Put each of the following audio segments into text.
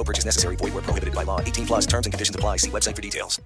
No purchase necessary. Void were prohibited by law. 18 plus terms and conditions apply. See website for details.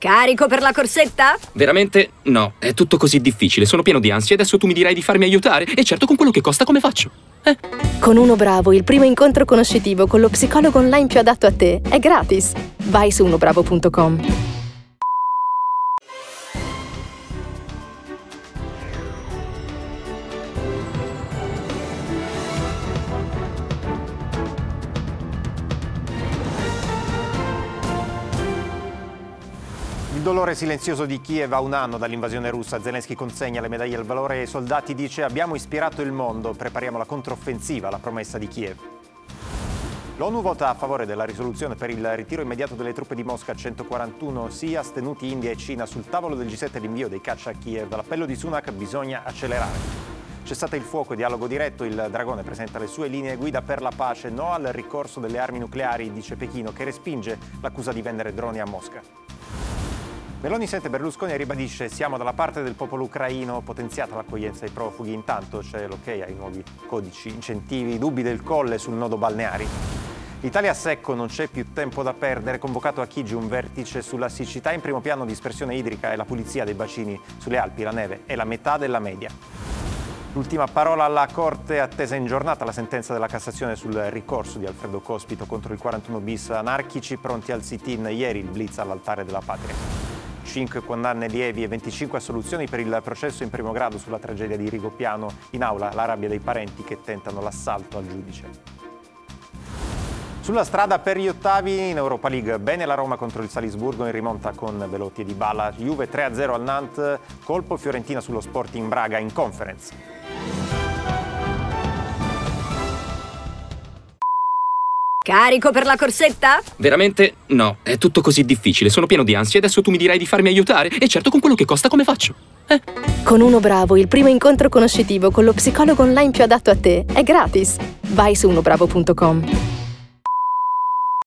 Carico per la corsetta? Veramente no, è tutto così difficile, sono pieno di ansia e adesso tu mi dirai di farmi aiutare e certo con quello che costa come faccio? Eh? Con Uno Bravo, il primo incontro conoscitivo con lo psicologo online più adatto a te è gratis. Vai su unobravo.com. Il dolore silenzioso di Kiev a un anno dall'invasione russa. Zelensky consegna le medaglie al valore ai soldati, dice abbiamo ispirato il mondo, prepariamo la controffensiva, la promessa di Kiev. L'ONU vota a favore della risoluzione per il ritiro immediato delle truppe di Mosca 141, sì astenuti India e Cina sul tavolo del G7 l'invio dei caccia a Kiev. L'appello di Sunak bisogna accelerare. Cessate il fuoco e dialogo diretto, il Dragone presenta le sue linee guida per la pace, no al ricorso delle armi nucleari, dice Pechino, che respinge l'accusa di vendere droni a Mosca. Meloni sente Berlusconi e ribadisce siamo dalla parte del popolo ucraino, potenziata l'accoglienza ai profughi, intanto c'è l'ok ai nuovi codici, incentivi, dubbi del colle sul nodo balneari. L'Italia a secco, non c'è più tempo da perdere, convocato a Chigi un vertice sulla siccità, in primo piano dispersione idrica e la pulizia dei bacini sulle Alpi, la neve è la metà della media. L'ultima parola alla Corte, attesa in giornata la sentenza della Cassazione sul ricorso di Alfredo Cospito contro il 41 bis anarchici pronti al sit-in ieri il blitz all'altare della patria. 5 condanne lievi e 25 assoluzioni per il processo in primo grado sulla tragedia di Rigopiano. In aula la rabbia dei parenti che tentano l'assalto al giudice. Sulla strada per gli ottavi in Europa League, bene la Roma contro il Salisburgo in rimonta con Velotti e Dybala, Juve 3-0 al Nantes, colpo Fiorentina sullo Sporting Braga in conference. Carico per la corsetta? Veramente no, è tutto così difficile, sono pieno di ansia e adesso tu mi dirai di farmi aiutare e certo con quello che costa come faccio? Eh? Con Uno Bravo, il primo incontro conoscitivo con lo psicologo online più adatto a te è gratis. Vai su unobravo.com.